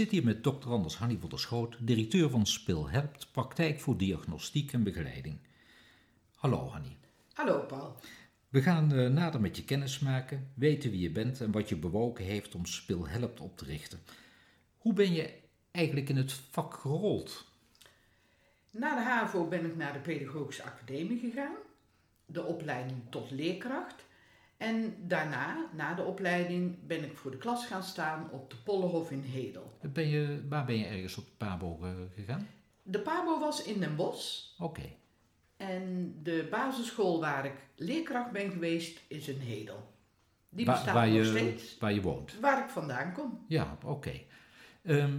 zit hier met dokter Anders Hanny van der Schoot, directeur van Spil Helpt, praktijk voor diagnostiek en begeleiding. Hallo Hanny. Hallo Paul. We gaan uh, nader met je kennis maken, weten wie je bent en wat je bewogen heeft om Spil Helpt op te richten. Hoe ben je eigenlijk in het vak gerold? Na de HAVO ben ik naar de Pedagogische Academie gegaan, de opleiding tot leerkracht. En daarna, na de opleiding, ben ik voor de klas gaan staan op de Pollenhof in Hedel. Ben je, waar ben je ergens op de PABO gegaan? De PABO was in Den Bosch. Oké. En de basisschool waar ik leerkracht ben geweest is in Hedel. Die bestaat waar nog je, steeds. Waar je woont? Waar ik vandaan kom. Ja, oké. Ehm,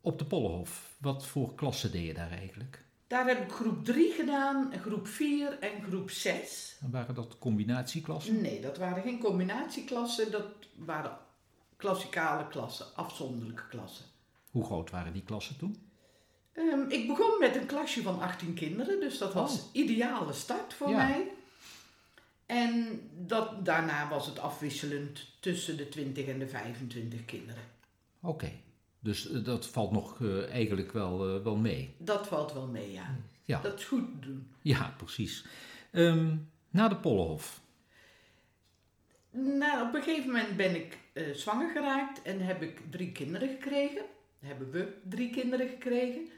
op de Pollenhof, wat voor klassen deed je daar eigenlijk? Daar heb ik groep 3 gedaan, groep 4 en groep 6. En waren dat combinatieklassen? Nee, dat waren geen combinatieklassen, dat waren klassikale klassen, afzonderlijke klassen. Hoe groot waren die klassen toen? Um, ik begon met een klasje van 18 kinderen, dus dat was oh. ideale start voor mij. En dat, daarna was het afwisselend tussen de 20 en de 25 kinderen. Oké. Dus eh, dat valt nog uh, eigenlijk wel, uh, wel mee. Dat valt wel mee, ja. ja. Dat is goed doen. Ja, precies. Um, na de Pollenhof. Nou, op een gegeven moment ben ik zwanger geraakt en heb ik drie kinderen gekregen. Hebben we drie kinderen gekregen.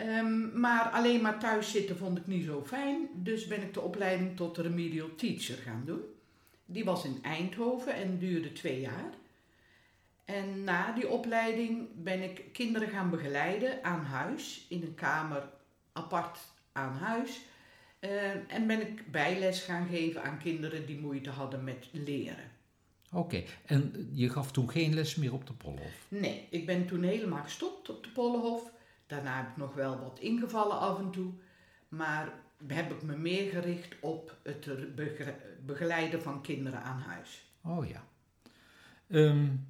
Um, maar alleen maar thuis zitten vond ik niet zo fijn. Dus ben ik de opleiding tot remedial teacher gaan doen. Die was in Eindhoven en duurde twee jaar. En na die opleiding ben ik kinderen gaan begeleiden aan huis, in een kamer apart aan huis. Uh, en ben ik bijles gaan geven aan kinderen die moeite hadden met leren. Oké, en je gaf toen geen les meer op de Pollenhof? Nee, ik ben toen helemaal gestopt op de Pollenhof. Daarna heb ik nog wel wat ingevallen af en toe. Maar heb ik me meer gericht op het begeleiden van kinderen aan huis. Oh ja. Um,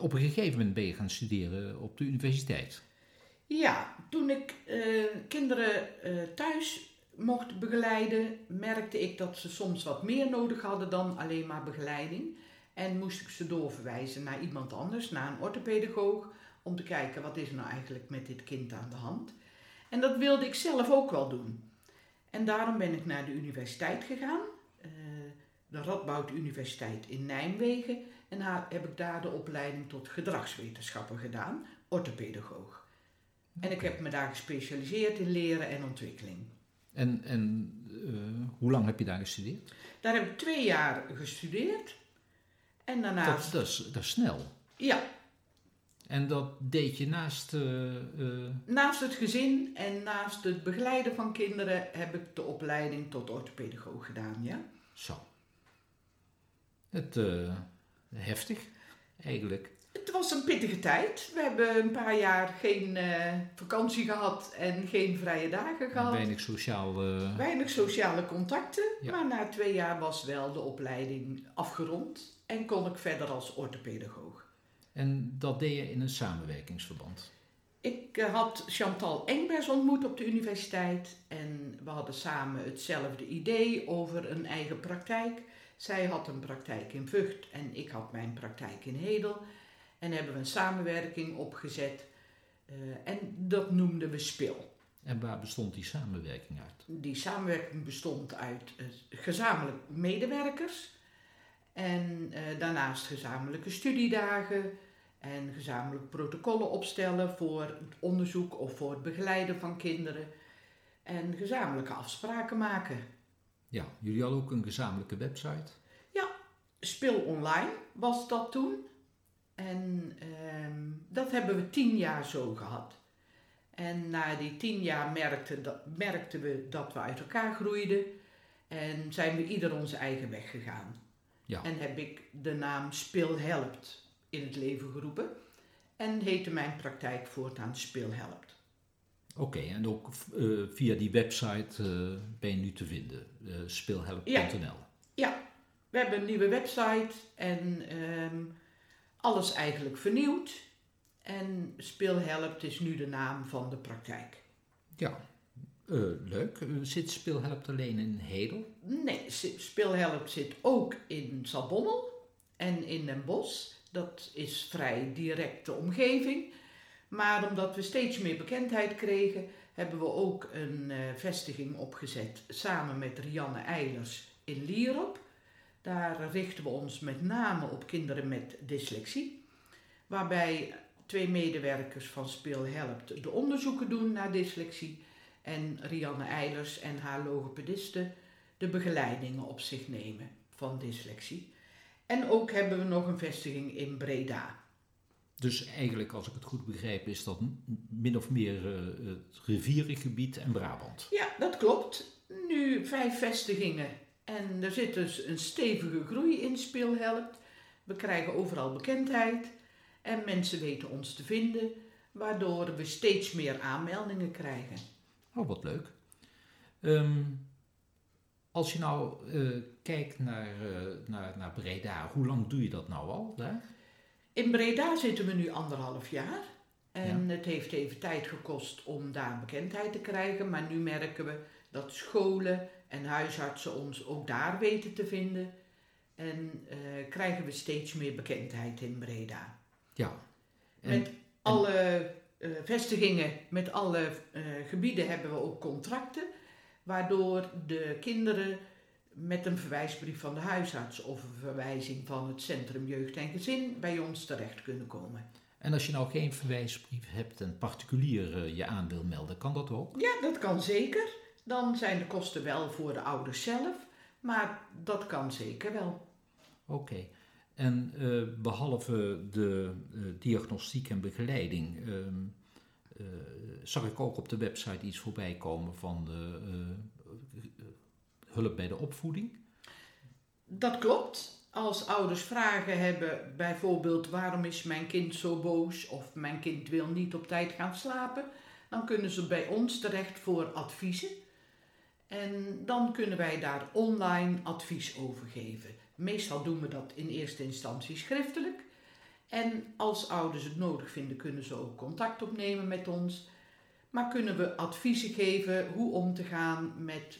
op een gegeven moment ben je gaan studeren op de universiteit. Ja, toen ik uh, kinderen uh, thuis mocht begeleiden, merkte ik dat ze soms wat meer nodig hadden dan alleen maar begeleiding. En moest ik ze doorverwijzen naar iemand anders, naar een orthopedagoog, om te kijken wat is er nou eigenlijk met dit kind aan de hand. En dat wilde ik zelf ook wel doen. En daarom ben ik naar de universiteit gegaan, uh, de Radboud Universiteit in Nijmegen. En heb ik daar de opleiding tot gedragswetenschapper gedaan, orthopedagoog. En ik heb me daar gespecialiseerd in leren en ontwikkeling. En, en uh, hoe lang heb je daar gestudeerd? Daar heb ik twee jaar gestudeerd. En daarna... Dat, dat, is, dat is snel. Ja. En dat deed je naast... Uh, uh... Naast het gezin en naast het begeleiden van kinderen heb ik de opleiding tot orthopedagoog gedaan, ja. Zo. Het heftig, eigenlijk. Het was een pittige tijd. We hebben een paar jaar geen uh, vakantie gehad en geen vrije dagen gehad. Weinig, sociaal, uh... Weinig sociale contacten. Maar na twee jaar was wel de opleiding afgerond en kon ik verder als orthopedagoog. En dat deed je in een samenwerkingsverband? Ik uh, had Chantal Engbers ontmoet op de universiteit en we hadden samen hetzelfde idee over een eigen praktijk. Zij had een praktijk in Vught en ik had mijn praktijk in Hedel. En hebben we een samenwerking opgezet. Uh, en dat noemden we SPIL. En waar bestond die samenwerking uit? Die samenwerking bestond uit uh, gezamenlijk medewerkers. En uh, daarnaast gezamenlijke studiedagen. En gezamenlijk protocollen opstellen voor het onderzoek of voor het begeleiden van kinderen. En gezamenlijke afspraken maken. Ja, jullie hadden ook een gezamenlijke website? Ja, Spil Online was dat toen. En ehm, dat hebben we tien jaar zo gehad. En na die tien jaar merkten, dat, merkten we dat we uit elkaar groeiden. En zijn we ieder onze eigen weg gegaan. Ja. En heb ik de naam Spil Helpt in het leven geroepen. En heette mijn praktijk voortaan Spil Helpt. Oké, en ook uh, via die website uh, ben je nu te vinden, uh, speelhelp.nl. Ja. ja. we hebben een nieuwe website en um, alles eigenlijk vernieuwd. En Speelhelpt is nu de naam van de praktijk. Ja, leuk. Zit Speelhelpt alleen in Hedel? Nee, Speelhelpt zit ook in Zalbommel en in Den Bosch. Dat is vrij directe omgeving. Maar omdat we steeds meer bekendheid kregen, hebben we ook een uh, vestiging opgezet samen met Rianne Eilers in Lierop. Daar richten we ons met name op kinderen met dyslexie, waarbij twee medewerkers van Speel Helpt de onderzoeken doen naar dyslexie en Rianne Eilers en haar logopediste de begeleidingen op zich nemen van dyslexie. En ook hebben we nog een vestiging in Breda. Dus eigenlijk, als ik het goed begrijp, is dat min of meer uh, het rivierengebied en Brabant. Ja, dat klopt. Nu vijf vestigingen en er zit dus een stevige groei in Speelhelpt. We krijgen overal bekendheid en mensen weten ons te vinden, waardoor we steeds meer aanmeldingen krijgen. Oh, wat leuk. Um, als je nou uh, kijkt naar, uh, naar, naar Breda, hoe lang doe je dat nou al daar? In Breda zitten we nu anderhalf jaar. En het heeft even tijd gekost om daar bekendheid te krijgen. Maar nu merken we dat scholen en huisartsen ons ook daar weten te vinden. En uh, krijgen we steeds meer bekendheid in Breda. Ja. En, met alle uh, vestigingen, met alle uh, gebieden hebben we ook contracten. Waardoor de kinderen met een verwijsbrief van de huisarts of een verwijzing van het Centrum Jeugd en Gezin bij ons terecht kunnen komen. En als je nou geen verwijsbrief hebt en particulier je aan wil melden, kan dat ook? Ja, dat kan zeker. Dan zijn de kosten wel voor de ouders zelf, maar dat kan zeker wel. Oké. En uh, behalve de uh, diagnostiek en begeleiding, uh, zag ik ook op de website iets voorbij komen van hulp bij de opvoeding? Dat klopt. Als ouders vragen hebben, bijvoorbeeld waarom is mijn kind zo boos of mijn kind wil niet op tijd gaan slapen, dan kunnen ze bij ons terecht voor adviezen. En dan kunnen wij daar online advies over geven. Meestal doen we dat in eerste instantie schriftelijk. En als ouders het nodig vinden, kunnen ze ook contact opnemen met ons. Maar kunnen we adviezen geven hoe om te gaan met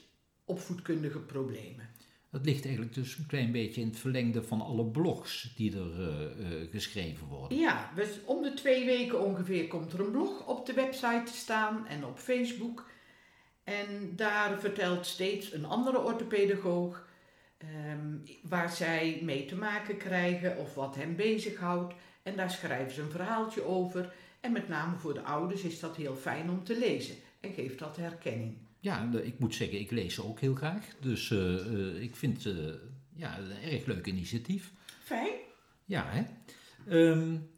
opvoedkundige problemen. Dat ligt eigenlijk dus een klein beetje in het verlengde van alle blogs die er uh, uh, geschreven worden. Ja, we, om de twee weken ongeveer komt er een blog op de website te staan en op Facebook. En daar vertelt steeds een andere orthopedagoog um, waar zij mee te maken krijgen of wat hen bezighoudt. En daar schrijven ze een verhaaltje over. En met name voor de ouders is dat heel fijn om te lezen en geeft dat herkenning. Ja, ik moet zeggen, ik lees ze ook heel graag. Dus uh, uh, ik vind het uh, ja, een erg leuk initiatief. Fijn. Ja, hè. Um,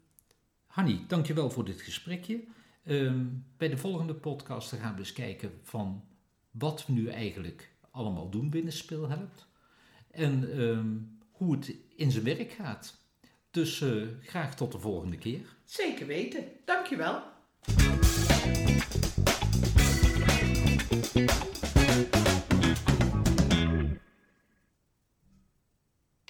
Hanny, dankjewel voor dit gesprekje. Um, bij de volgende podcast gaan we eens kijken van wat we nu eigenlijk allemaal doen binnen Speelhelpt. En um, hoe het in zijn werk gaat. Dus graag tot de volgende keer. Zeker weten. Dankjewel.